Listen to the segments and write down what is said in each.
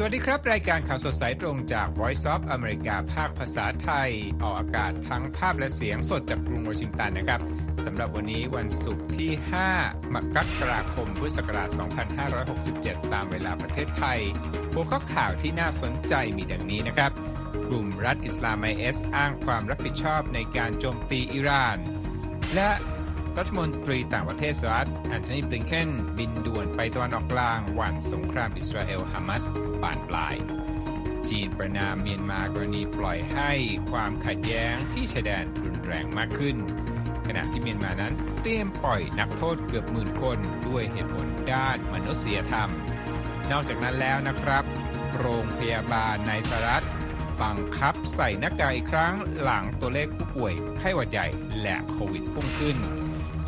สวัสดีครับ รายการข่าวสดสายตรงจาก Voice of America ภาคภาษาไทย ออกอากาศทั้งภาพและเสียงสดจากกรุงวอชิงตันนะครับสำหรับวันนี้วันศุกร์ที่ 5 มกราคมพุทธศักราช 2567 ตามเวลาประเทศไทย หัวข้อข่าวที่น่าสนใจมีดังนี้นะครับ กลุ่มรัฐอิสลามไอเอสอ้างความรับผิดชอบในการโจมตีอิหร่าน และ รัฐมนตรีต่างประเทศสหรัฐแอนโทนีบลิงเคนบินด่วนไปตะวันออกกลางวันสงครามอิสราเอลฮามาสบานปลาย จีนประนามเมียนมากรณีปล่อยให้ความขัดแย้งที่ชายแดนรุนแรงมากขึ้น ขณะที่เมียนมานั้นเตรียมปล่อยนักโทษเกือบหมื่นคนด้วยเหตุผลด้านมนุษยธรรม นอกจากนั้นแล้วนะครับ โรงพยาบาลในสหรัฐบังคับใส่หน้ากากอีกครั้งหลังตัวเลขผู้ป่วยไข้หวัดใหญ่และโควิดพุ่งขึ้น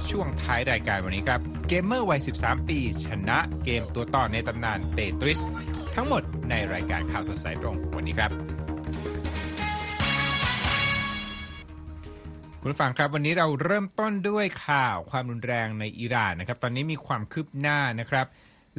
ช่วงท้ายรายการวันนี้ครับ เกมเมอร์วัย 13 ปี ชนะเกมตัวต่อในตำนานเตทริส ทั้งหมดในรายการข่าวสดสายตรงวันนี้ครับคุณฟังครับวันนี้เราเริ่มต้นด้วยข่าวความรุนแรงในอิหร่านนะครับ ตอนนี้มีความคืบหน้านะครับ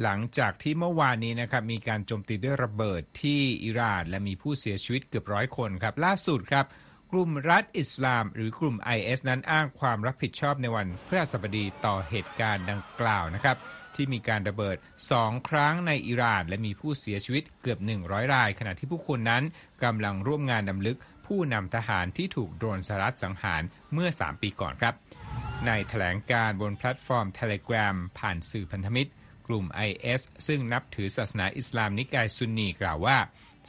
หลังจากที่เมื่อวานนี้นะครับมีการโจมตีด้วยระเบิดที่อิหร่าน และมีผู้เสียชีวิตเกือบร้อยคนครับ ล่าสุดครับ กลุ่มรัฐอิสลาม หรือกลุ่ม IS นั้นอ้างความรับผิดชอบในวันพฤหัสบดีต่อเหตุการณ์ดังกล่าวนะครับ ที่มีการระเบิด 2 ครั้งในอิหร่าน และมีผู้เสียชีวิตเกือบ 100 ราย ขณะที่ผู้คนนั้นกำลังร่วมงานดำลึก ผู้นำทหารที่ถูกโดรนสหรัฐสังหารเมื่อ 3 ปีก่อนครับ ในแถลงการบนแพลตฟอร์ม Telegram ผ่านสื่อพันธมิตร กลุ่ม IS ซึ่งนับถือศาสนาอิสลามนิกายซุนนีกล่าวว่า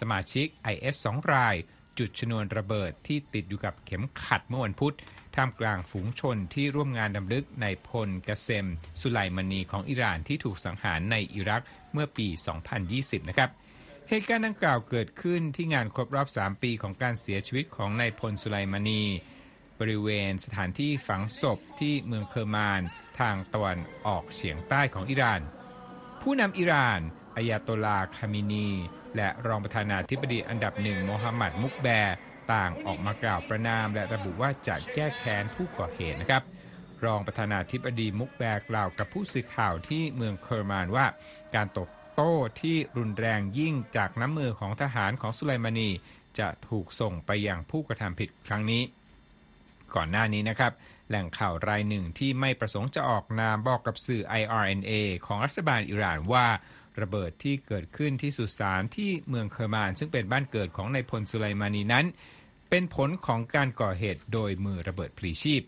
สมาชิก IS 2ราย จุดชนวนระเบิดที่ติดอยู่กับเข็มขัดเมื่อวันพุธท่ามกลางฝูงชนที่ร่วมงานรำลึกนายพลกาเซม สุไลมานีของอิหร่านที่ถูกสังหารในอิรักเมื่อปี 2020 นะครับ เหตุการณ์ดังกล่าวเกิดขึ้นที่งานครบรอบ 3 ปีของการเสียชีวิตของนายพลสุไลมานี บริเวณสถานที่ฝังศพที่เมืองเคอร์มาน ทางตะวันออกเฉียงใต้ของอิหร่าน ผู้นำอิหร่าน อยาตอลลาห์คาเมเนอี และรองประธานาธิบดีอันดับหนึ่งโมฮัมหมัดมุกแบร์ต่างออกมากล่าวประณาม และระบุว่าจะแก้แค้นผู้ก่อเหตุนะครับ รองประธานาธิบดีมุกแบร์กล่าวกับผู้สื่อข่าวที่เมืองเคอร์มานว่า การตอบโต้ที่รุนแรงยิ่งจากน้ำมือของทหารของสุไลมานี จะถูกส่งไปยังผู้กระทำผิดครั้งนี้ ก่อนหน้านี้นะครับ แหล่งข่าวรายหนึ่งที่ไม่ประสงค์จะออกนามบอกกับสื่อ IRNA ของรัฐบาลอิหร่านว่า ระเบิดที่เกิดขึ้นที่สุสานที่เมืองเคอร์มาน ซึ่งเป็นบ้านเกิดของนายพลสุไลมานีนั้น เป็นผลของการก่อเหตุโดยมือระเบิดพลีชีพ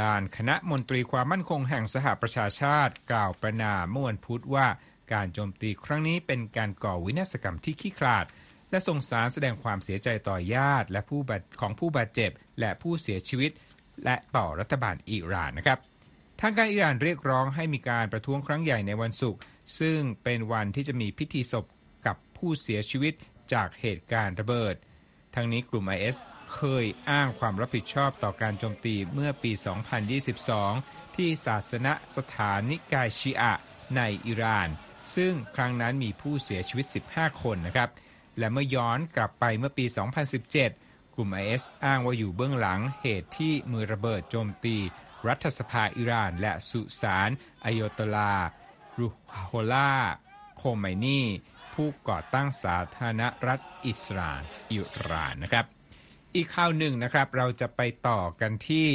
ด้านคณะมนตรีความมั่นคงแห่งสหประชาชาติ กล่าวประณามเมื่อวันพุธว่าการโจมตีครั้งนี้เป็นการก่อวินาศกรรมที่ขี้ขลาด และส่งสารแสดงความเสียใจต่อญาติ และผู้ของผู้บาดเจ็บ และผู้เสียชีวิต และต่อรัฐบาลอิหร่านนะครับทางการอิหร่านเรียกร้องให้มีการประท้วงครั้งใหญ่ในวันศุกร์ ซึ่งเป็นวันที่จะมีพิธีศพกับผู้เสียชีวิตจากเหตุการณ์ระเบิด ทั้งนี้กลุ่ม IS เคยอ้างความรับผิดชอบต่อการโจมตีเมื่อปี 2022 ที่ศาสนสถานนิกายชีอะในอิหร่าน ซึ่งครั้งนั้นมีผู้เสียชีวิต 15 คนนะครับ และเมื่อย้อนกลับไปเมื่อปี 2017 กลุ่ม IS อ้างว่าอยู่เบื้องหลังเหตุที่มือระเบิดโจมตี รัฐสภาอิหร่าน และสุสานอโยตลา รูโฮล่า โคไมนีผู้ก่อตั้งสาธารณรัฐอิสราอิหร่านนะครับ อีกข่าวหนึ่งนะครับเราจะไปต่อกันที่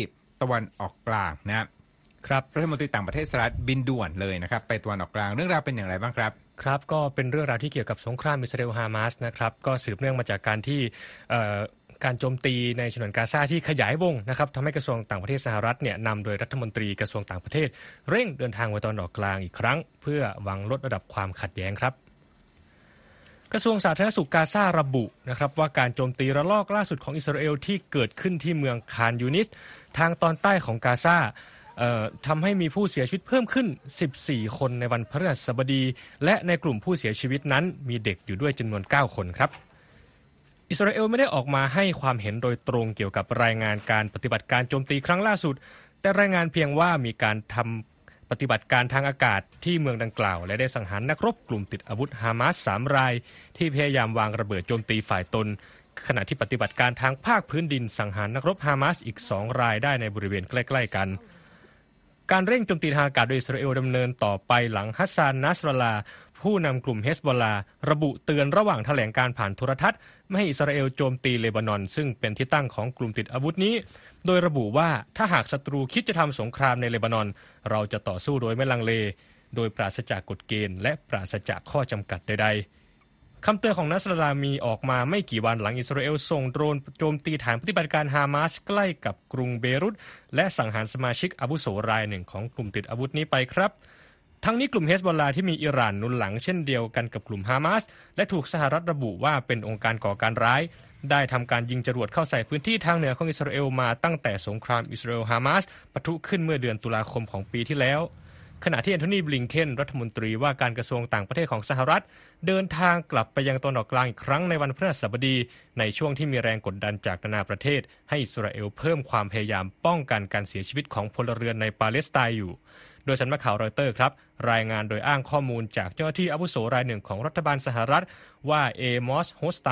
ตะวันออกกลางนะครับรัฐมนตรีต่างประเทศสหรัฐบินด่วนเลยนะครับ ไปตะวันออกกลางเรื่องราวเป็นอย่างไรบ้างครับครับก็เป็นเรื่องราวที่เกี่ยวกับสงครามอิสราเอลฮามาสนะครับก็สืบเนื่องมาจากการที่ การโจมตีในฉนวนกาซาที่ขยายวงนะครับทำให้กระทรวงต่างประเทศสหรัฐเนี่ยนำโดยรัฐมนตรีกระทรวงต่างประเทศ เร่งเดินทางไปตอนออกกลางอีกครั้ง เพื่อหวังลดระดับความขัดแย้งครับกระทรวงสาธารณสุขกาซาระบุนะครับว่าการโจมตีระลอกล่าสุดของอิสราเอลที่เกิดขึ้นที่เมืองคานยูนิส ทางตอนใต้ของกาซาทำให้มีผู้เสียชีวิตเพิ่มขึ้น 14 คนในวันพฤหัสบดี และในกลุ่มผู้เสียชีวิตนั้นมีเด็กอยู่ด้วยจำนวน 9 คนครับ อิสราเอลไม่ได้ออกมาให้ความเห็นโดยตรงเกี่ยวกับรายงานการปฏิบัติการโจมตีครั้งล่าสุด แต่รายงานเพียงว่ามีการทำปฏิบัติการทางอากาศที่เมืองดังกล่าว และได้สังหารนักรบกลุ่มติดอาวุธฮามาสสามราย ที่พยายามวางระเบิดโจมตีฝ่ายตน ขณะที่ปฏิบัติการทางภาคพื้นดินสังหารนักรบฮามาสอีกสองรายได้ในบริเวณใกล้ ๆ กันการเร่งโจมตีทางอากาศโดยอิสราเอลดำเนินต่อไปหลังฮัสซานนัสรลา ผู้นำกลุ่มเฮสบอลาระบุเตือนระหว่างแถลงการผ่านโทรทัศน์ ไม่ให้อิสราเอลโจมตีเลบานอน ซึ่งเป็นที่ตั้งของกลุ่มติดอาวุธนี้ โดยระบุว่าถ้าหากศัตรูคิดจะทำสงครามในเลบานอน เราจะต่อสู้โดยไม่ลังเล โดยปราศจากกฎเกณฑ์ และปราศจากข้อจำกัดใด ๆคำเตือนของนัสลามีออกมาไม่กี่วันหลังอิสราเอลส่งโดรนโจมตีฐานปฏิบัติการฮามาสใกล้กับกรุงเบรุตและสังหารสมาชิกอาวุโสรายหนึ่งของกลุ่มติดอาวุธนี้ไปครับ ทั้งนี้กลุ่มเฮสบอลลาที่มีอิหร่านนุนหลังเช่นเดียวกันกับกลุ่มฮามาสและถูกสหรัฐระบุว่าเป็นองค์การก่อการร้าย ได้ทำการยิงจรวดเข้าใส่พื้นที่ทางเหนือของอิสราเอลมาตั้งแต่สงครามอิสราเอลฮามาสปะทุขึ้นเมื่อเดือนตุลาคมของปีที่แล้วขณะที่แอนโทนีบลิงเคนรัฐมนตรีว่าการกระทรวงต่างประเทศของสหรัฐ เดินทางกลับไปยังตะวันออกกลางอีกครั้งในวันพฤหัสบดี ในช่วงที่มีแรงกดดันจากนานาประเทศ ให้อิสราเอลเพิ่มความพยายามป้องกันการเสียชีวิตของพลเรือนในปาเลสไตน์อยู่ โดยสำนักข่าวรอยเตอร์ครับรายงานโดยอ้างข้อมูลจากเจ้าหน้าที่อาวุโสรายหนึ่งของรัฐบาลสหรัฐ ว่าเอมอสโฮชสไตน์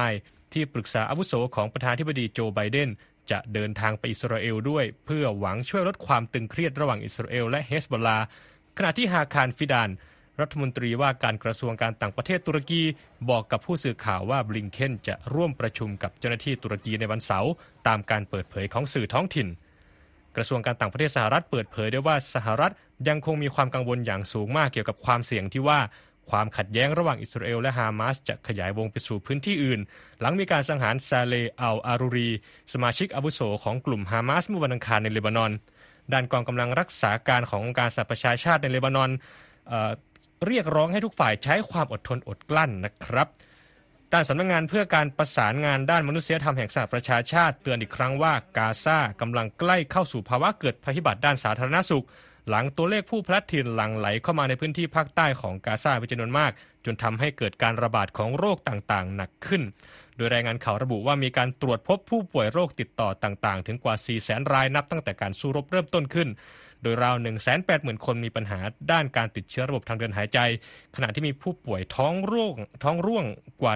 ที่ปรึกษาอาวุโสของประธานธิบดีโจไบเดนจะเดินทางไปอิสราเอลด้วย เพื่อหวังช่วยลดความตึงเครียดระหว่างอิสราเอลและเฮซบอลลาห์ขณะที่ฮาคาน ฟิดาน รัฐมนตรีว่าการกระทรวงการต่างประเทศตุรกี บอกกับผู้สื่อข่าวว่าบลิงเคนจะร่วมประชุมกับเจ้าหน้าที่ตุรกีในวันเสาร์ตามการเปิดเผยของสื่อท้องถิ่น กระทรวงการต่างประเทศสหรัฐเปิดเผยได้ว่าสหรัฐยังคงมีความกังวลอย่างสูงมากเกี่ยวกับความเสี่ยงที่ว่าความขัดแย้งระหว่างอิสราเอลและฮามาสจะขยายวงไปสู่พื้นที่อื่น หลังมีการสังหารซาเลอัลอารูรี สมาชิกอาวุโสของกลุ่มฮามาสเมื่อวันอังคารในเลบานอน ด้านกองกำลังรักษาการขององค์การสหประชาชาติในเลบานอนเอเรียกร้องให้ทุกฝ่ายใช้ความอดทนอดกลั้นนะครับ ด้านสำนักงงานเพื่อการประสานงานด้านมนุษยธรรมแห่งสหประชาชาติเตือนอีกครั้งว่ากาซากำลังใกล้เข้าสู่ภาวะเกิดภัยพิบัติด้านสาธารณสุข หลังตัวเลขผู้พลัดถิ่นหลั่งไหลเข้ามาในพื้นที่ภาคใต้ของกาซาเป็นจำนวนมาก จนทำให้เกิดการระบาดของโรคต่างๆ หนักขึ้น โดยรายงานข่าวระบุว่ามีการตรวจพบผู้ป่วยโรคติดต่อต่างๆ ถึงกว่า 4 0 0 0 0 0รายนับตั้งแต่การสู้รบเริ่มต้นขึ้น โดยราว 180,000 คนมีปัญหาด้านการติดเชื้อระบบทางเดินหายใจ ขณะที่มีผู้ป่วยท้องร่วงท้องร่วงกว่า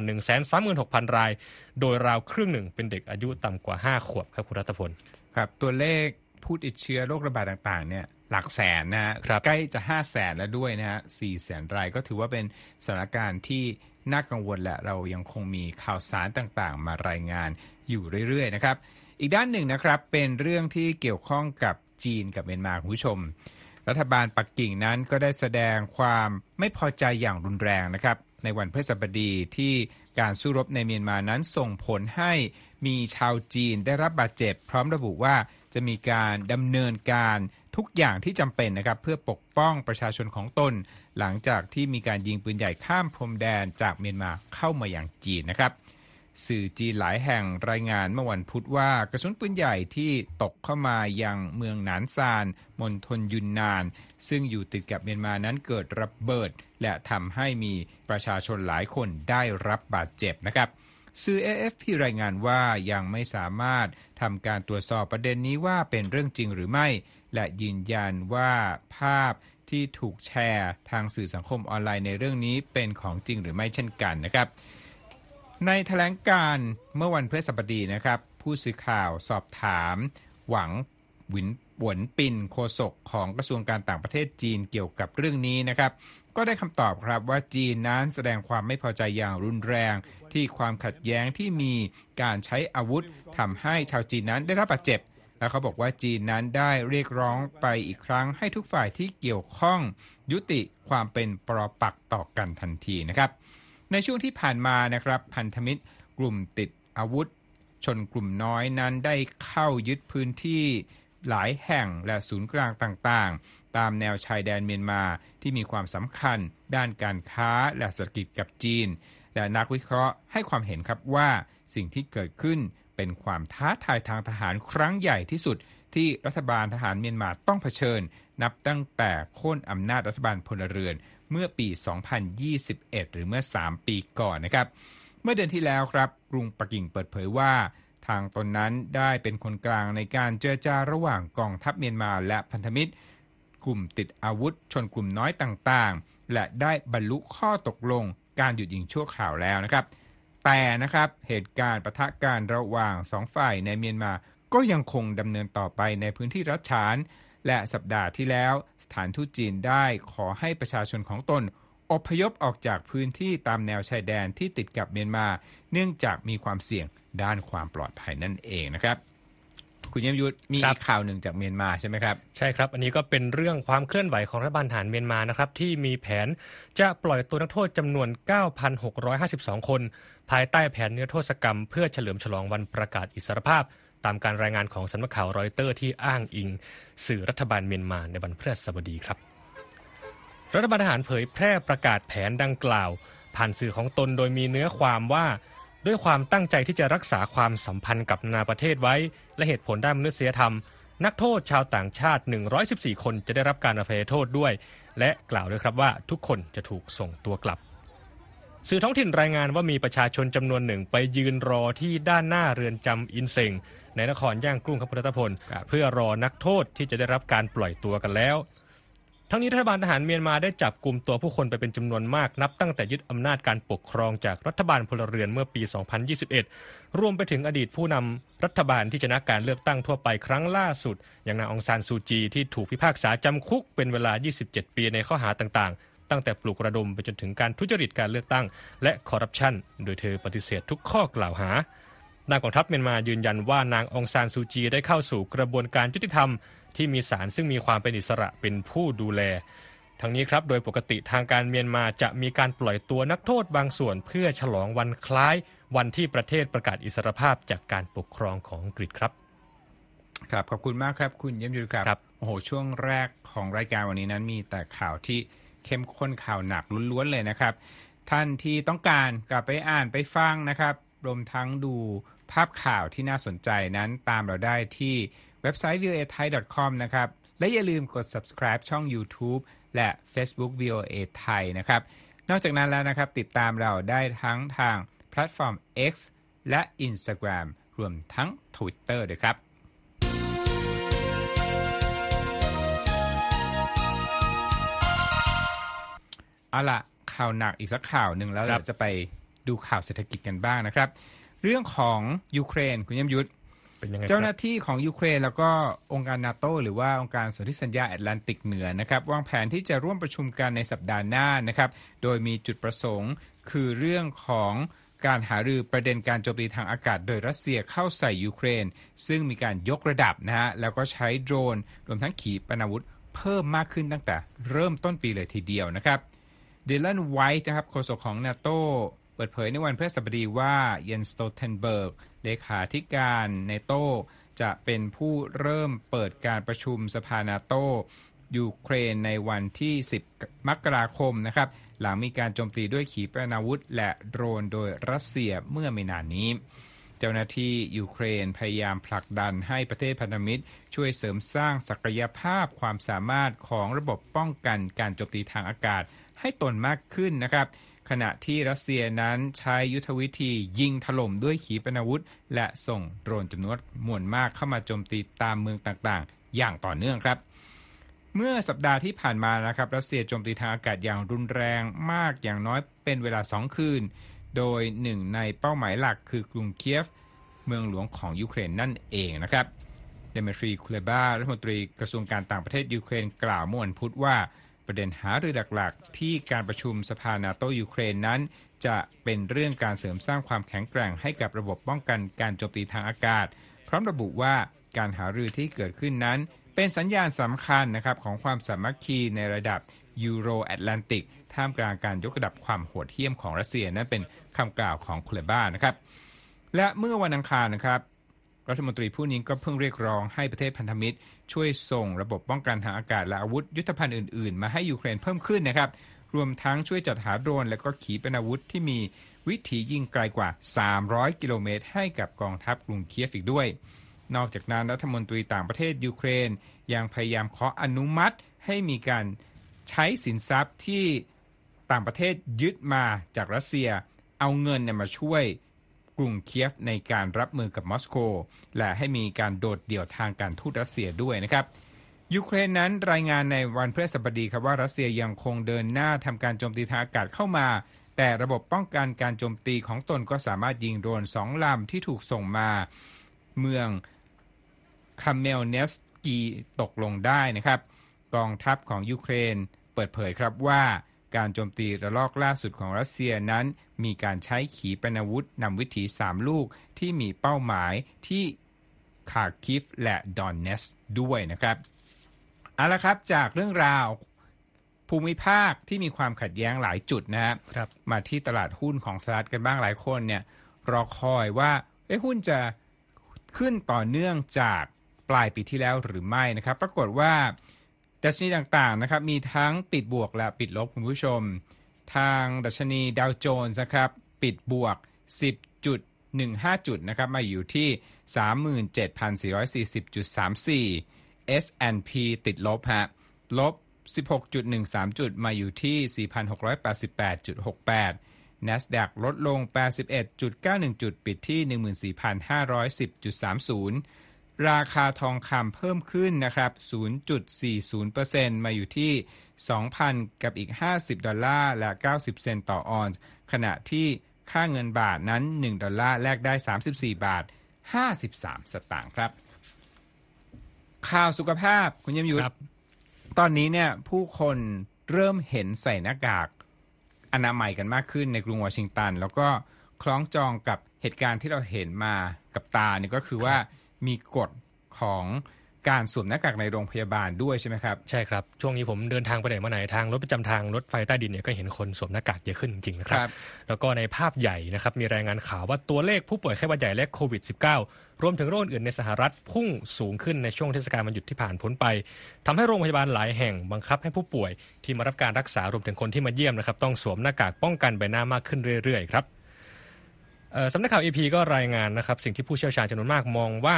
136,000 ราย โดยราวครึ่งหนึ่งเป็นเด็กอายุต่ำกว่า 5 ขวบครับคุณรัตพลครับตัวเลขผู้ติดเชื้อโรคระบาดต่างๆเนี่ยหลักแสนนะฮะใกล้จะ5 0 0แสนแล้วด้วยนะฮะสี่แสนรายก็ถือว่าเป็นสถานการณ์ที่น่ากังวลแหละเรายังคงมีข่าวสารต่างๆ มารายงานอยู่เรื่อยๆนะครับ อีกด้านหนึ่งนะครับเป็นเรื่องที่เกี่ยวข้องกับ จีนกับเมียนมาคุณผู้ชม รัฐบาลปักกิ่งนั้นก็ได้แสดงความไม่พอใจอย่างรุนแรงนะครับในวันพฤหัสบดีที่การสู้รบในเมียนมานั้นส่งผลให้มีชาวจีนได้รับบาดเจ็บ พร้อมระบุว่าจะมีการดำเนินการทุกอย่างที่จำเป็นนะครับเพื่อปกป้องประชาชนของตน หลังจากที่มีการยิงปืนใหญ่ข้ามพรมแดนจากเมียนมาเข้ามาอย่างจีนนะครับ สื่อจีนหลายแห่งรายงานเมื่อวันพุธว่ากระสุนปืนใหญ่ที่ตกเข้ามายังเมืองหนานซานมณฑลยุนนาน ซึ่งอยู่ติดกับเมียนมานั้นเกิดระเบิด และทำให้มีประชาชนหลายคนได้รับบาดเจ็บนะครับสื่อ AFP รายงานว่ายังไม่สามารถทำการตรวจสอบประเด็นนี้ว่าเป็นเรื่องจริงหรือไม่ และยืนยันว่าภาพที่ถูกแชร์ทางสื่อสังคมออนไลน์ในเรื่องนี้เป็นของจริงหรือไม่เช่นกันนะครับ ในแถลงการเมื่อวันพฤหัสบดีนะครับ ผู้สื่อข่าวสอบถาม หวังหวินหวนปินโฆษกของกระทรวงการต่างประเทศจีนเกี่ยวกับเรื่องนี้นะครับ ก็ได้คำตอบครับว่าจีนนั้นแสดงความไม่พอใจอย่างรุนแรง ที่ความขัดแย้งที่มีการใช้อาวุธทำให้ชาวจีนนั้นได้รับบาดเจ็บ และเขาบอกว่าจีนนั้นได้เรียกร้องไปอีกครั้งให้ทุกฝ่ายที่เกี่ยวข้อง ยุติความเป็นปรปักต่อกันทันทีนะครับ ในช่วงที่ผ่านมานะครับพันธมิตรกลุ่มติดอาวุธ ชนกลุ่มน้อยนั้นได้เข้ายึดพื้นที่หลายแห่งและศูนย์กลางต่างๆ ตามแนวชายแดนเมียนมาที่มีความสำคัญ ด้านการค้าและเศรษฐกิจกับจีน และนักวิเคราะห์ให้ความเห็นครับว่าสิ่งที่เกิดขึ้นเป็นความท้าทายทางทหารครั้งใหญ่ที่สุดที่รัฐบาลทหารเมียนมาต้องเผชิญ นับตั้งแต่โค่นอำนาจรัฐบาลพลเรือน เมื่อปี 2021 หรือเมื่อ 3 ปีก่อนนะครับ เมื่อเดือนที่แล้วครับกรุงปักกิ่งเปิดเผยว่า ทางตนนั้นได้เป็นคนกลางในการเจรจาระหว่างกองทัพเมียนมาและพันธมิตร กลุ่มติดอาวุธ ชนกลุ่มน้อยต่างๆ และได้บรรลุข้อตกลงการหยุดยิงชั่วคราวแล้วนะครับ แต่นะครับเหตุการณ์ปะทะการระหว่างสองฝ่ายในเมียนมาก็ยังคงดำเนินต่อไปในพื้นที่รัฐฉาน และสัปดาห์ที่แล้วสถานทูตจีนได้ขอให้ประชาชนของตนอพยพออกจากพื้นที่ตามแนวชายแดนที่ติดกับเมียนมา เนื่องจากมีความเสี่ยงด้านความปลอดภัยนั่นเองนะครับคุณยมยุทธมีอีกข่าวหนึ่งจากเมียนมาใช่ไหมครับ ใช่ครับ อันนี้ก็เป็นเรื่องความเคลื่อนไหวของรัฐบาลฐานเมียนมานะครับที่มีแผนจะปล่อยตัวนักโทษจำนวน 9,652 คน ภายใต้แผนนิรโทษกรรมเพื่อเฉลิมฉลองวันประกาศอิสรภาพ ตามการรายงานของสำนักข่าวรอยเตอร์ที่อ้างอิง สื่อรัฐบาลเมียนมาในวันพฤหัสบดีครับ รัฐบาลทหารเผยแพร่ประกาศแผนดังกล่าว ผ่านสื่อของตนโดยมีเนื้อความว่าด้วยความตั้งใจที่จะรักษาความสัมพันธ์กับนานาประเทศไว้ และเหตุผลด้านมนุษยธรรม นักโทษชาวต่างชาติ 114 คนจะได้รับการอภัยโทษด้วย และกล่าวด้วยครับว่าทุกคนจะถูกส่งตัวกลับ สื่อท้องถิ่นรายงานว่ามีประชาชนจำนวนหนึ่งไปยืนรอที่ด้านหน้าเรือนจำอินเซง ในนครย่างกุ้งครับพุทธพลครับเพื่อรอนักโทษที่จะได้รับการปล่อยตัวกันแล้ว ทั้งนี้รัฐบาลทหารเมียนมาได้จับกลุ่มตัวผู้คนไปเป็นจำนวนมากนับตั้งแต่ยึดอำนาจการปกครองจากรัฐบาลพลเรือนเมื่อปี 2021 รวมไปถึงอดีตผู้นำรัฐบาลที่ชนะการเลือกตั้งทั่วไปครั้งล่าสุด อย่างนางองซานซูจีที่ถูกพิพากษาจำคุกเป็นเวลา 27 ปีในข้อหาต่างๆ ตั้งแต่ปลุกระดมไปจนถึงการทุจริตการเลือกตั้ง และคอร์รัปชันโดยเธอปฏิเสธทุกข้อกล่าวหา นางกองทัพเมียนมายืนยันว่านางองซานซูจีได้เข้าสู่กระบวนการยุติธรรมที่มีศาลซึ่งมีความเป็นอิสระเป็นผู้ดูแล ทั้งนี้ครับโดยปกติทางการเมียนมาจะมีการปล่อยตัวนักโทษบางส่วนเพื่อฉลองวันคล้ายวันที่ประเทศประกาศอิสรภาพจากการปกครองของอังกฤษครับครับขอบคุณมากครับ คุณเยี่ยมยุทธครับครับโอ้โหช่วงแรกของรายการวันนี้นั้นมีแต่ข่าวที่เข้มข้นข่าวหนักล้วนๆเลยนะครับ ท่านที่ต้องการกลับไปอ่านไปฟังนะครับ รวมทั้งดู ภาพข่าวที่น่าสนใจนั้นตามเราได้ที่เว็บไซต์ voa thai com นะครับ และอย่าลืมกด subscribe ช่อง YouTube และ Facebook VOA Thai นะครับ นอกจากนั้นแล้วนะครับ ติดตามเราได้ทั้งทางแพลตฟอร์ม X และ Instagram รวมทั้ง Twitter ด้วยครับเอาละข่าวหนักอีกสักข่าวหนึ่งแล้วครับเราจะไปดูข่าวเศรษฐกิจกันบ้างนะครับ เรื่องของยูเครนคุณยมยุทธเป็นยังไงคเจ้าหรัน้าบที่ของยูเครนแล้วก็องค์การนาโตหรือว่าองค์การสนธิสัญญาแอตแลนติกเหนือนะครับวางแผนที่จะร่วมประชุมกันในสัปดาห์หน้านะครับ โดยมีจุดประสงค์คือเรื่องของการหารือประเด็นการโจมตีทางอากาศ โดยรัสเซียเข้าใส่ยูเครน ซึ่งมีการยกระดับนะฮะแล้วก็ใช้โดรน รวมทั้งขีปนาวุธเพิ่มมากขึ้นตั้งแต่เริ่มต้นปีเลยทีเดียวนะครับดิลันไวท์นะครับโฆษกของนาโต เปิดเผยในวันพฤหัสบดีว่าเยนส์ สโตลเตนเบิร์กเลขาธิการนาโตจะเป็นผู้เริ่มเปิดการประชุมสภานาโตยูเครนในวันที่ 10 มกราคมนะครับ หลังมีการโจมตีด้วยขีปนาวุธ และโดรนโดยรัสเซียเมื่อไม่นานนี้ เจ้าหน้าที่ยูเครนพยายามผลักดันให้ประเทศพันธมิตร ช่วยเสริมสร้างศักยภาพความสามารถของระบบป้องกันการโจมตีทางอากาศให้ตนมากขึ้นนะครับ ขณะที่รัสเซียนั้นใช้ยุทธวิธียิงถล่มด้วยขีปนาวุธ และส่งโดรนจำนวนมวลมากเข้ามาโจมตีตามเมืองต่างๆ อย่างต่อเนื่องครับเมื่อสัปดาห์ที่ผ่านมานะครับรัสเซียโจมตีทางอากาศอย่างรุนแรงมากอย่างน้อยเป็นเวลา 2 คืน โดยหนึ่งในเป้าหมายหลักคือกรุงเคียฟ เมืองหลวงของยูเครนนั่นเองนะครับเดมิทรีคูเลบารัฐมนตรีกระทรวงการต่างประเทศยูเครนกล่าวเมื่อวันพุธว่า ประเด็นหารือหลักๆ ที่การประชุมสภานาโต-ยูเครนนั้น จะเป็นเรื่องการเสริมสร้างความแข็งแกร่งให้กับระบบป้องกันการโจมตีทางอากาศ พร้อมระบุว่าการหารือที่เกิดขึ้นนั้น เป็นสัญญาณสำคัญนะครับของความสามัคคีในระดับยูโรแอตแลนติกท่ามกลางการยกระดับความโหดเหี้ยมของรัสเซียนั่นเป็นคำกล่าวของคูเลบ้านะครับและเมื่อวันอังคารนะครับ รัฐมนตรีผู้นี้ก็เพิ่งเรียกร้องให้ประเทศพันธมิตร ช่วยส่งระบบป้องกันทางอากาศและอาวุธยุทธภัณฑ์อื่นๆ มาให้ยูเครนเพิ่มขึ้นนะครับ รวมทั้งช่วยจัดหาโดรน และก็ขีปนาวุธที่มีวิถียิงไกลกว่า 300 กิโลเมตร ให้กับกองทัพกรุงเคียฟอีกด้วย นอกจากนั้นรัฐมนตรีต่างประเทศยูเครน ยังพยายามขออนุมัติให้มีการใช้สินทรัพย์ที่ต่างประเทศยึดมาจากรัสเซีย เอาเงินเนี่ยมาช่วย กรุงเคียฟในการรับมือกับมอสโก และให้มีการโดดเดี่ยวทางการทูตรัสเซียด้วยนะครับยูเครนนั้นรายงานในวันพฤหัสบดีครับว่ารัสเซียยังคงเดินหน้าทำการโจมตีทางอากาศเข้ามา แต่ระบบป้องกันการโจมตีของตนก็สามารถยิงโดรนสองลำที่ถูกส่งมาเมืองคเมลนิตสกีตกลงได้นะครับ กองทัพของยูเครนเปิดเผยครับว่า การโจมตีระลอกล่าสุดของรัสเซียนั้น มีการใช้ขีปนาวุธนำวิถี3ลูกที่มีเป้าหมายที่คาคิฟและดอนเนสด้วยนะครับเอาละครับจากเรื่องราวภูมิภาคที่มีความขัดแย้งหลายจุดนะครับรบมาที่ตลาดหุ้นของสหรัฐกันบ้างหลายคนเนี่ยรอคอยว่าเอ้หุ้นจะขึ้นต่อเนื่องจากปลายปีที่แล้วหรือไม่นะครับ ปรากฏว่า ดัชนีต่างๆนะครับมีทั้งปิดบวกและปิดลบคุณผู้ชม ทางดัชนีดาวโจนส์นะครับปิดบวก 10.15 จุดนะครับมาอยู่ที่ 37,440.34 S&P ติดลบฮะลบ 16.13 จุดมาอยู่ที่ 4,688.68 NASDAQ ลดลง 81.91 จุดปิดที่ 14,510.30 ราคาทองคำเพิ่มขึ้นนะครับ 0.40%มาอยู่ที่ 2,000 กับอีก 50 ดอลลาร์ และ 90 เซนต์ต่อออนซ์ ขณะที่ค่าเงินบาทนั้น 1 ดอลลาร์แลกได้ 34 บาท 53 สตางค์ครับ ข่าวสุขภาพคุณยมยุทธตอนนี้เนี่ยผู้คนเริ่มเห็นใส่หน้ากากอนามัยกันมากขึ้นในกรุงวอชิงตัน แล้วก็คล้องจองกับเหตุการณ์ที่เราเห็นมากับตาเนี่ยก็คือว่า มีกฎของการสวมหน้ากากในโรงพยาบาลด้วยใช่ไหมครับ ใช่ครับ ช่วงนี้ผมเดินทางไปไหนมาไหนทางรถประจำทางรถไฟใต้ดินเนี่ยก็เห็นคนสวมหน้ากากเยอะขึ้นจริงๆนะครับ แล้วก็ในภาพใหญ่นะครับ มีรายงานข่าวว่าตัวเลขผู้ป่วยไข้หวัดใหญ่และโควิด -19 รวมถึงโรคอื่นในสหรัฐพุ่งสูงขึ้นในช่วงเทศกาลวันหยุดที่ผ่านพ้นไปทำให้โรงพยาบาลหลายแห่งบังคับให้ผู้ป่วยที่มารับการรักษารวมถึงคนที่มาเยี่ยมนะครับต้องสวมหน้ากากป้องกันใบหน้ามากขึ้นเรื่อยๆครับ สำนักข่าว EP ก็รายงานนะครับสิ่งที่ผู้เชี่ยวชาญจำนวนมากมองว่า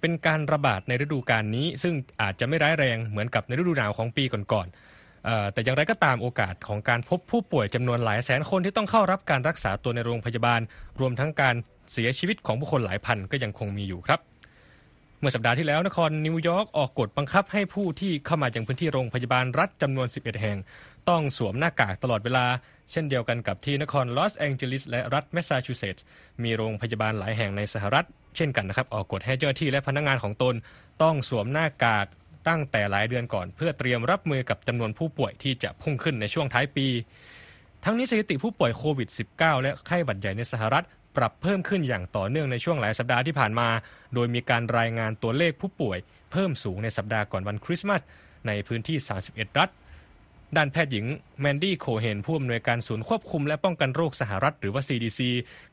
เป็นการระบาดในฤดูกาลนี้ ซึ่งอาจจะไม่ร้ายแรงเหมือนกับในฤดูหนาวของปีก่อนๆแต่อย่างไรก็ตามโอกาสของการพบผู้ป่วยจำนวนหลายแสนคนที่ต้องเข้ารับการรักษาตัวในโรงพยาบาล รวมทั้งการเสียชีวิตของผู้คนหลายพันก็ยังคงมีอยู่ครับเมื่อสัปดาห์ที่แล้วนครนิวยอร์กออกกฎบังคับให้ผู้ที่เข้ามาจากพื้นที่โรงพยาบาลรัฐจำนวน 11 แห่ง ต้องสวมหน้ากากตลอดเวลา เช่นเดียวกันกับที่นครลอสแองเจลิสและรัฐแมสซาชูเซตส์มีโรงพยาบาลหลายแห่งในสหรัฐ เช่นกันนะครับ ออกกฎให้เจ้าหน้าที่และพนักงานของตนต้องสวมหน้ากากตั้งแต่หลายเดือนก่อน เพื่อเตรียมรับมือกับจำนวนผู้ป่วยที่จะพุ่งขึ้นในช่วงท้ายปี ทั้งนี้สถิติผู้ป่วยโควิด -19 และไข้หวัดใหญ่ในสหรัฐปรับเพิ่มขึ้นอย่างต่อเนื่องในช่วงหลายสัปดาห์ที่ผ่านมา โดยมีการรายงานตัวเลขผู้ป่วย เพิ่มสูงในสัปดาห์ก่อนวันคริสต์มาสในพื้นที่ 31 รัฐ ด้านแพทย์หญิงแมนดี้โคเฮนผู้อำนวยการศูนย์ควบคุมและป้องกันโรคสหรัฐหรือว่า CDC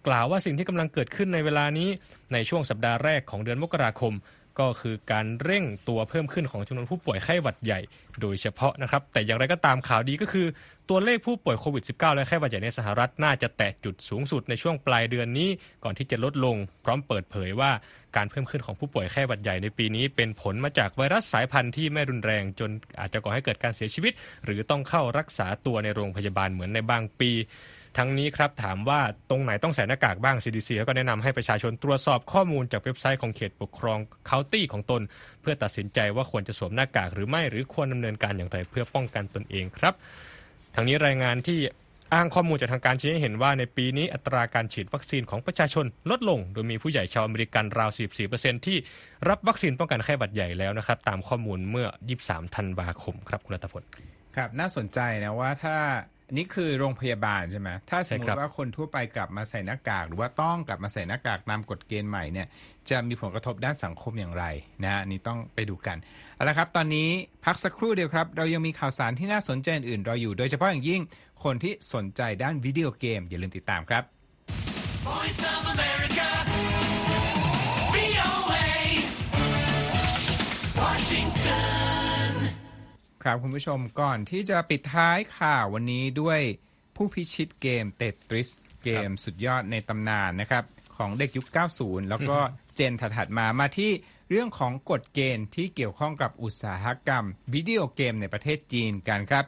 กล่าวว่าสิ่งที่กำลังเกิดขึ้นในเวลานี้ในช่วงสัปดาห์แรกของเดือนมกราคม ก็คือการเร่งตัวเพิ่มขึ้นของจำนวนผู้ป่วยไข้หวัดใหญ่ โดยเฉพาะนะครับ แต่อย่างไรก็ตามข่าวดีก็คือ ตัวเลขผู้ป่วยโควิด -19 และไข้หวัดใหญ่ในสหรัฐน่าจะแตะจุดสูงสุดในช่วงปลายเดือนนี้ก่อนที่จะลดลง พร้อมเปิดเผยว่าการเพิ่มขึ้นของผู้ป่วยไข้หวัดใหญ่ในปีนี้ เป็นผลมาจากไวรัสสายพันธุ์ที่ไม่รุนแรง จนอาจจะก่อให้เกิดการเสียชีวิต หรือต้องเข้ารักษาตัวในโรงพยาบาลเหมือนในบางปี ทั้งนี้ครับถามว่าตรงไหนต้องใส่หน้ากากบ้าง CDC ก็แนะนำให้ประชาชนตรวจสอบข้อมูลจากเว็บไซต์ของเขตปกครองเคาน์ตี้ของตน เพื่อตัดสินใจว่าควรจะสวมหน้ากากหรือไม่หรือควรดำเนินการอย่างไรเพื่อป้องกันตนเองครับทั้งนี้รายงานที่อ้างข้อมูลจากทางการชี้ให้เห็นว่าในปีนี้อัตราการฉีดวัคซีนของประชาชนลดลง โดยมีผู้ใหญ่ชาวอเมริกันราว 44%ที่รับวัคซีนป้องกันไข้หวัดใหญ่แล้วนะครับ ตามข้อมูลเมื่อ 23 ธันวาคมครับคุณรัตพลครับน่าสนใจนะว่าถ้า นี่คือโรงพยาบาลใช่ไหมถ้าสมมติว่าคนทั่วไปกลับมาใส่หน้ากาก หรือว่าต้องกลับมาใส่หน้ากากตามกฎเกณฑ์ใหม่เนี่ยจะมีผลกระทบด้านสังคมอย่างไรนะนี่ต้องไปดูกันเอาละครับตอนนี้พักสักครู่เดียวครับ เรายังมีข่าวสารที่น่าสนใจอื่นรออยู่ โดยเฉพาะอย่างยิ่งคนที่สนใจด้านวิดีโอเกม อย่าลืมติดตามครับ Voice of America, VOA, Washington ครับคุณผู้ชมก่อนที่จะปิดท้ายข่าววันนี้ด้วยผู้พิชิตเกมเตตริสเกมสุดยอดในตำนานนะครับของเด็กยุค 90 แล้วก็เจนถัดมามาที่เรื่องของกฎเกณฑ์ที่เกี่ยวข้องกับอุตสาหกรรม วิดีโอเกมในประเทศจีนกันครับ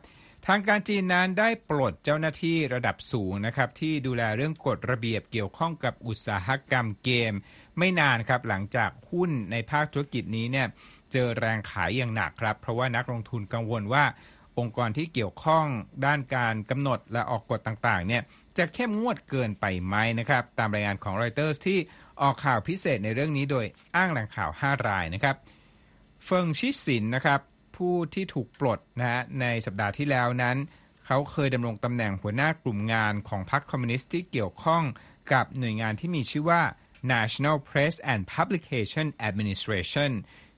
ทางการจีนนั้นได้ปลดเจ้าหน้าที่ระดับสูงนะครับที่ดูแลเรื่องกฎระเบียบเกี่ยวข้องกับอุตสาหกรรมเกม ไม่นานครับหลังจากหุ้นในภาคธุรกิจนี้เนี่ย เจอแรงขายอย่างหนักครับ เพราะว่านักลงทุนกังวลว่า องค์กรที่เกี่ยวข้องด้านการกำหนดและออกกฎต่างๆเนี่ยจะเข้มงวดเกินไปไหมนะครับ ตามรายงานของรอยเตอร์สที่ออกข่าวพิเศษในเรื่องนี้โดยอ้างแหล่งข่าว 5 รายนะครับ เฟิงชิสินนะครับผู้ที่ถูกปลดนะฮะในสัปดาห์ที่แล้วนั้น เขเขาเคยดำรงตำแหน่งหัวหน้ากลุ่มงานของพรรคคอมมิวนิสต์ที่เกี่ยวข้องกับหน่วยงานที่มีชื่อว่า National Press and Publication Administration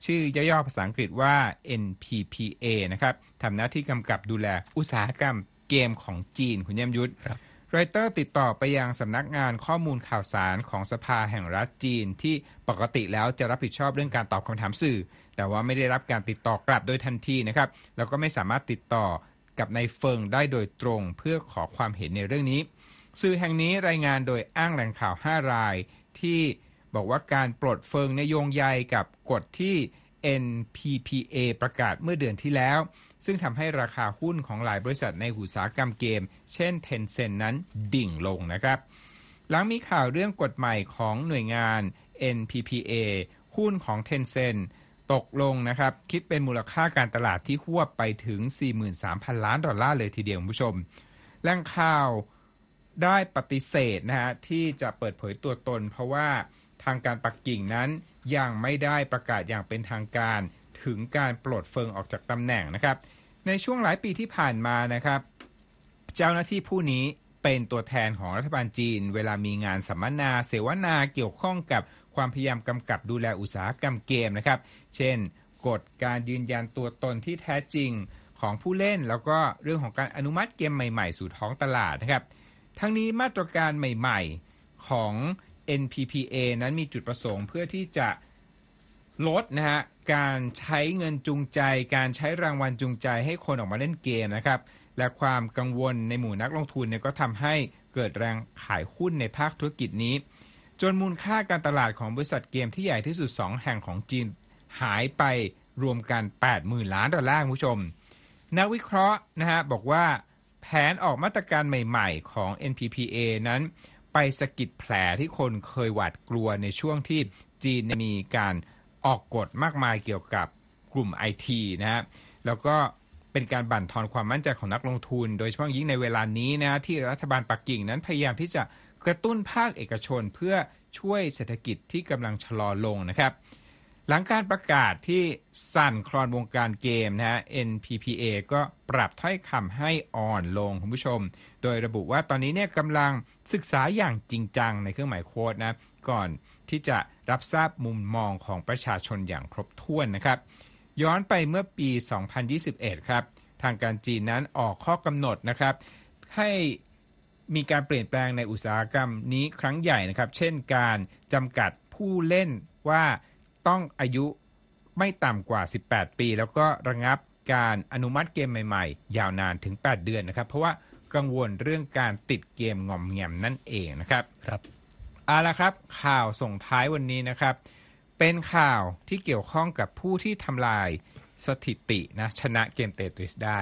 ชื่อย่อๆภาษาอังกฤษว่า NPPA นะครับทำหน้าที่กำกับดูแลอุตสาหกรรมเกมของจีนคุณเยี่ยมยุทธครับรอยเตอร์ติดต่อไปยังสำนักงานข้อมูลข่าวสารของสภาแห่งรัฐจีนที่ปกติแล้วจะรับผิดชอบเรื่องการตอบคำถามสื่อ แต่ว่าไม่ได้รับการติดต่อกลับโดยทันทีนะครับแล้วก็ไม่สามารถติดต่อกับนายเฟิงได้โดยตรงเพื่อขอความเห็นในเรื่องนี้ สื่อแห่งนี้รายงานโดยอ้างแหล่งข่าว 5 รายที่ บอกว่าการปลดเฟิงในโยงใยกับกฎที่ NPPA ประกาศเมื่อเดือนที่แล้ว ซึ่งทำให้ราคาหุ้นของหลายบริษัทในอุตสาหกรรมเกม เช่น Tencent นั้นดิ่งลงนะครับ หลังมีข่าวเรื่องกฎใหม่ของหน่วยงาน NPPA หุ้นของ Tencent ตกลงนะครับ คิดเป็นมูลค่าการตลาดที่ควบไปถึง 43,000 ล้านดอลลาร์เลยทีเดียวคุณผู้ชมแหล่งข่าวได้ปฏิเสธนะฮะที่จะเปิดเผยตัวตน เพราะว่า ทางการปักกิ่งนั้นยังไม่ได้ประกาศอย่างเป็นทางการถึงการปลดเฟิงออกจากตำแหน่งนะครับ ในช่วงหลายปีที่ผ่านมานะครับ เจ้าหน้าที่ผู้นี้เป็นตัวแทนของรัฐบาลจีน เวลามีงานสัมมนา เสวนาเกี่ยวข้องกับความพยายามกำกับดูแลอุตสาหกรรมเกมนะครับ เช่น กฎการยืนยันตัวตนที่แท้จริงของผู้เล่น แล้วก็เรื่องของการอนุมัติเกมใหม่ๆ สู่ท้องตลาดนะครับ ทั้งนี้มาตรการใหม่ ๆ ของ NPPA นั้นมีจุดประสงค์เพื่อที่จะลดนะฮะการใช้เงินจูงใจ การใช้รางวัลจูงใจให้คนออกมาเล่นเกมนะครับ และความกังวลในหมู่นักลงทุนเนี่ยก็ทำให้เกิดแรงขายหุ้นในภาคธุรกิจนี้ จนมูลค่าการตลาดของบริษัทเกมที่ใหญ่ที่สุด 2 แห่งของจีนหายไปรวมกัน 80,000 ล้านดอลลาร์คุณผู้ชม นักวิเคราะห์นะฮะบอกว่าแผนออกมาตรการใหม่ ๆ ของ NPPA นั้น ไปสะกิดแผลที่คนเคยหวาดกลัวในช่วงที่จีนมีการออกกฎมากมายเกี่ยวกับกลุ่มไอทีนะฮะแล้วก็เป็นการบั่นทอนความมั่นใจของนักลงทุน โดยเฉพาะยิ่งในเวลานี้นะที่รัฐบาลปักกิ่งนั้นพยายามที่จะกระตุ้นภาคเอกชนเพื่อช่วยเศรษฐกิจที่กำลังชะลอลงนะครับ หลังการประกาศที่สั่นคลอนวงการเกมนะฮะ NPPA ก็ปรับถ้อยคำให้อ่อนลงคุณผู้ชม โดยระบุว่าตอนนี้เนี่ยกำลังศึกษาอย่างจริงจังในเครื่องหมายโค้ดนะ ก่อนที่จะรับทราบมุมมองของประชาชนอย่างครบถ้วนนะครับ ย้อนไปเมื่อปี 2021 ครับ ทางการจีนนั้นออกข้อกำหนดนะครับ ให้มีการเปลี่ยนแปลงในอุตสาหกรรมนี้ครั้งใหญ่นะครับ เช่นการจำกัดผู้เล่นว่า ต้องอายุไม่ต่ำกว่า 18 ปี แล้วก็ระงับการอนุมัติเกมใหม่ๆ ยาวนานถึง 8 เดือนนะครับ เพราะว่ากังวลเรื่องการติดเกมงอมแงมนั่นเองนะครับครับเอาละครับ ข่าวส่งท้ายวันนี้นะครับ เป็นข่าวที่เกี่ยวข้องกับผู้ที่ทำลายสถิตินะชนะเกมเตทริสได้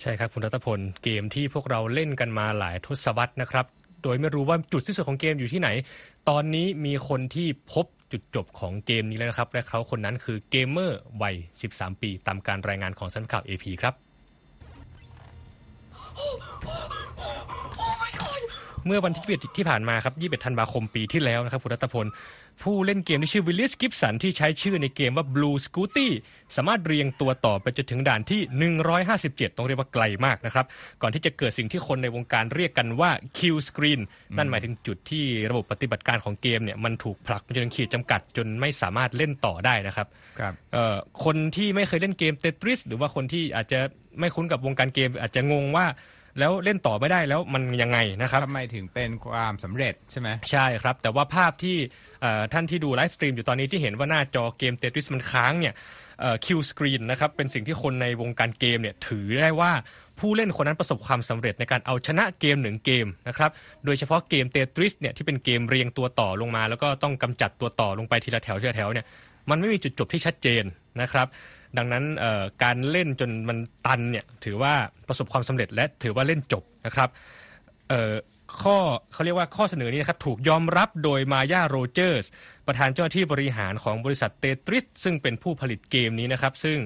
ใช่ครับคุณรัตพลเกมที่พวกเราเล่นกันมาหลายทศวรรษนะครับ โดยไม่รู้ว่าจุดสิ้นสุดของเกมอยู่ที่ไหน ตอนนี้มีคนที่พบ จุดจบของเกมนี้แล้วนะครับ และเขาคนนั้นคือเกมเมอร์วัย 13 ปี ตามการรายงานของสันข่าว AP ครับ เมื่อวันที่21ที่ผ่านมาครับ21ธันวาคมปีที่แล้วนะครับคุณรัตพล ผู้เล่นเกมที่ชื่อวิลลิสกิบสันที่ใช้ชื่อในเกมว่า Blue Scuti สามารถเรียงตัวต่อไปจนถึงด่านที่ 157 ต้องเรียกว่าไกลมากนะครับ ก่อนที่จะเกิดสิ่งที่คนในวงการเรียกกันว่า kill screen นั่นหมายถึงจุดที่ระบบปฏิบัติการของเกมเนี่ยมันถูกผลักไปจนขีดจำกัดจนไม่สามารถเล่นต่อได้นะครับครับเอ่อคนที่ไม่เคยเล่นเกมเตทริสหรือว่าคนที่อาจจะไม่คุ้นกับวงการเกมอาจจะงงว่า แล้วเล่นต่อไม่ได้แล้วมันยังไงนะครับทำไมถึงเป็นความสำเร็จใช่ไหมใช่ครับ แต่ว่าภาพที่เอ่อท่านที่ดูไลฟ์สตรีมอยู่ตอนนี้ที่เห็นว่าหน้าจอเกมเตทริสมันค้างเนี่ย kill screen นะครับเป็นสิ่งที่คนในวงการเกมเนี่ยถือได้ว่าผู้เล่นคนนั้นประสบความสำเร็จในการเอาชนะเกมหนึ่งเกมนะครับโดยเฉพาะเกมเตทริสเนี่ยที่เป็นเกมเรียงตัวต่อลงมา แล้วก็ต้องกำจัดตัวต่อลงไปทีละแถวทีละแถวเนี่ยมันไม่มีจุดจบที่ชัดเจนนะครับ ดังนั้นการเล่นจนมันตันเนี่ยถือว่าประสบความสำเร็จและถือว่าเล่นจบนะครับข้อเขาเรียกว่าข้อเสนอนี้นะครับถูกยอมรับโดยมายาโรเจอร์สประธานเจ้าหน้าที่บริหารของบริษัทเตทริสซึ่งเป็นผู้ผลิตเกมนี้นะครับ ซึ่ง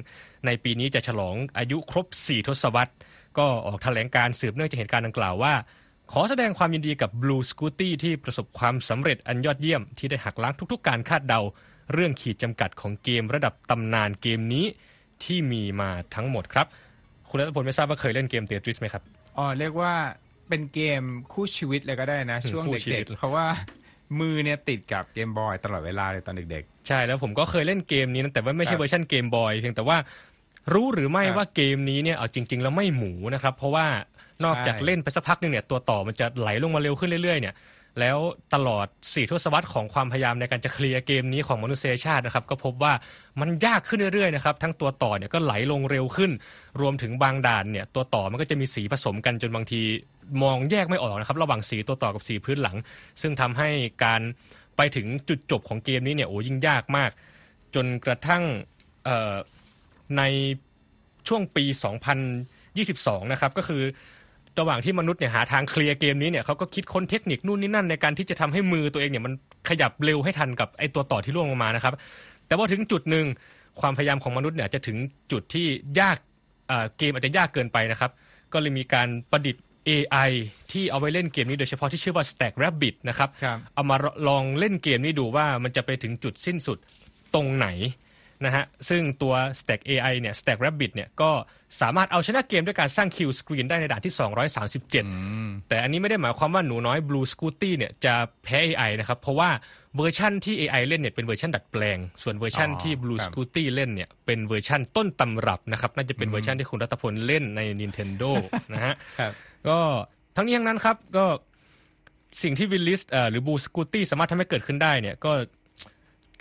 ในปีนี้จะฉลองอายุครบ 4 ทศวรรษ ก็ออกแถลงการสืบเนื่องจากเหตุการณ์ดังกล่าวว่า ขอแสดงความยินดีกับ Blue Scooty ที่ประสบความสำเร็จอันยอดเยี่ยมที่ได้หักล้างทุกๆ การคาดเดา เรื่องขีดจำกัดของเกมระดับตำนานเกมนี้ที่มีมาทั้งหมดครับ คุณรัตพลไม่ทราบว่าเคยเล่นเกมเตทริสไหมครับอ๋อเรียกว่าเป็นเกมคู่ชีวิตเลยก็ได้นะอืมช่วงคู่ชีเด็วิกตๆเพราะว่ามือเนี่ยติดกับเกมบอยตลอดเวลาเลยตอนเด็กใช่แล้วผมก็เคยเล่นเกมนี้นะแต่ว่าไม่คใช่รับเวอร์ชันเกมบอยเพียงแต่ว่ารู้หรือไม่ครับว่าเกมนี้เนี่ยเอาจริง ๆ แล้วไม่หมูนะครับ เพราะว่านอกจากใช่เล่นไปสักพักหนึงเนี่ยตัวต่อมันจะไหลลงมาเร็วขึ้นเรื่อยๆเนี่ย แล้วตลอดสี่ทศวรรษของความพยายามในการจะเคลียร์เกมนี้ของมนุษยชาตินะครับ ก็พบว่ามันยากขึ้นเรื่อยๆนะครับทั้งตัวต่อเนี่ยก็ไหลลงเร็วขึ้น รวมถึงบางด่านเนี่ยตัวต่อมันก็จะมีสีผสมกันจนบางทีมองแยกไม่ออกนะครับ ระหว่างสีตัวต่อกับสีพื้นหลัง ซึ่งทำให้การไปถึงจุดจบของเกมนี้เนี่ยโอ้ยิ่งยากมาก จนกระทั่งในช่วงปี 2022 นะครับ ก็คือ ระหว่างที่มนุษย์เนี่ยหาทางเคลียร์เกมนี้เนี่ยเขาก็คิดค้นเทคนิคนู่นนี่นั่นในการที่จะทำให้มือตัวเองเนี่ยมันขยับเร็วให้ทันกับไอตัวต่อที่ล่วงลงมานะครับ แต่ว่าถึงจุดหนึ่งความพยายามของมนุษย์เนี่ยจะถึงจุดที่ยากเอ่อเกมอาจจะยากเกินไปนะครับ ก็เลยมีการประดิษฐ์ AI ที่เอาไว้เล่นเกมนี้โดยเฉพาะที่ชื่อว่า Stack Rabbit นะครับครับเอามาลองเล่นเกมนี้ดูว่ามันจะไปถึงจุดสิ้นสุดตรงไหน นะฮะซึ่งตัว Stack AI เนี่ย Stack Rabbit เนี่ยก็สามารถเอาชนะเกมด้วยการสร้างคิวสกรีนได้ในด่านที่ 237 แต่อันนี้ไม่ได้หมายความว่าหนูน้อย Blue Scuti เนี่ยจะแพ้ AI นะครับ เพราะว่าเวอร์ชั่นที่ AI เล่นเนี่ยเป็นเวอร์ชันดัดแปลง ส่วนเวอร์ชันที่ Blue ครับ Scuti เล่นเนี่ยเป็นเวอร์ชันต้นตำรับนะครับน่าจะเป็นเวอร์ชันที่คุณรัตพลเล่นใน Nintendo นะฮะครับก็ทั้งนี้ทั้งนั้นครับก็สิ่งที่วิลลิสหรือ Blue Scuti สามารถทำให้เกิดขึ้นได้เนี่ยก็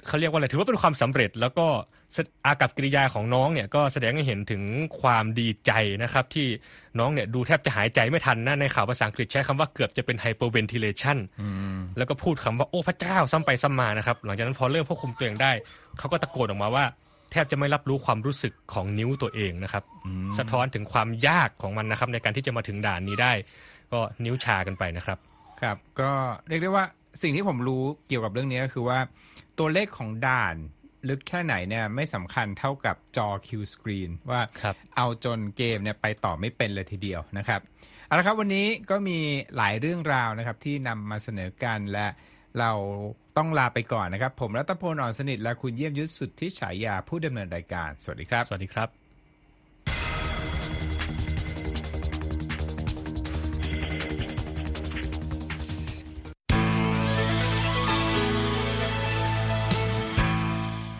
เขาเรียกว่าอะไรถือว่าเป็นความสำเร็จ แล้วก็อากัปกิริยาของน้องเนี่ยก็แสดงให้เห็นถึงความดีใจนะครับ ที่น้องเนี่ยดูแทบจะหายใจไม่ทันนะในข่าวภาษาอังกฤษใช้คำว่าเกือบจะเป็น hyperventilation แล้วก็พูดคำว่าโอ้พระเจ้าซ้ำไปซ้ำมานะครับ หลังจากนั้นพอเริ่มควบคุมตัวเองได้ เขาก็ตะโกนออกมาว่า แทบจะไม่รับรู้ความรู้สึกของนิ้วตัวเองนะครับ สะท้อนถึงความยากของมันนะครับ ในการที่จะมาถึงด่านนี้ได้ ก็นิ้วชากันไปนะครับ ครับ ก็เรียกได้ว่า สิ่งที่ผมรู้เกี่ยวกับเรื่องนี้ก็คือว่า ตัวเลขของด่านลึกแค่ไหนเนี่ยไม่สำคัญเท่ากับจอ Q screen ว่าครับเอาจนเกมเนี่ยไปต่อไม่เป็นเลยทีเดียวนะครับเอาละครับวันนี้ก็มีหลายเรื่องราวนะครับที่นำมาเสนอกันและเราต้องลาไปก่อนนะครับ ผมรัตพลอ่อนสนิทและคุณเยี่ยมยุทธสุดที่ฉายาผู้ดำเนินรายการ สวัสดีครับ สวัสดีครับ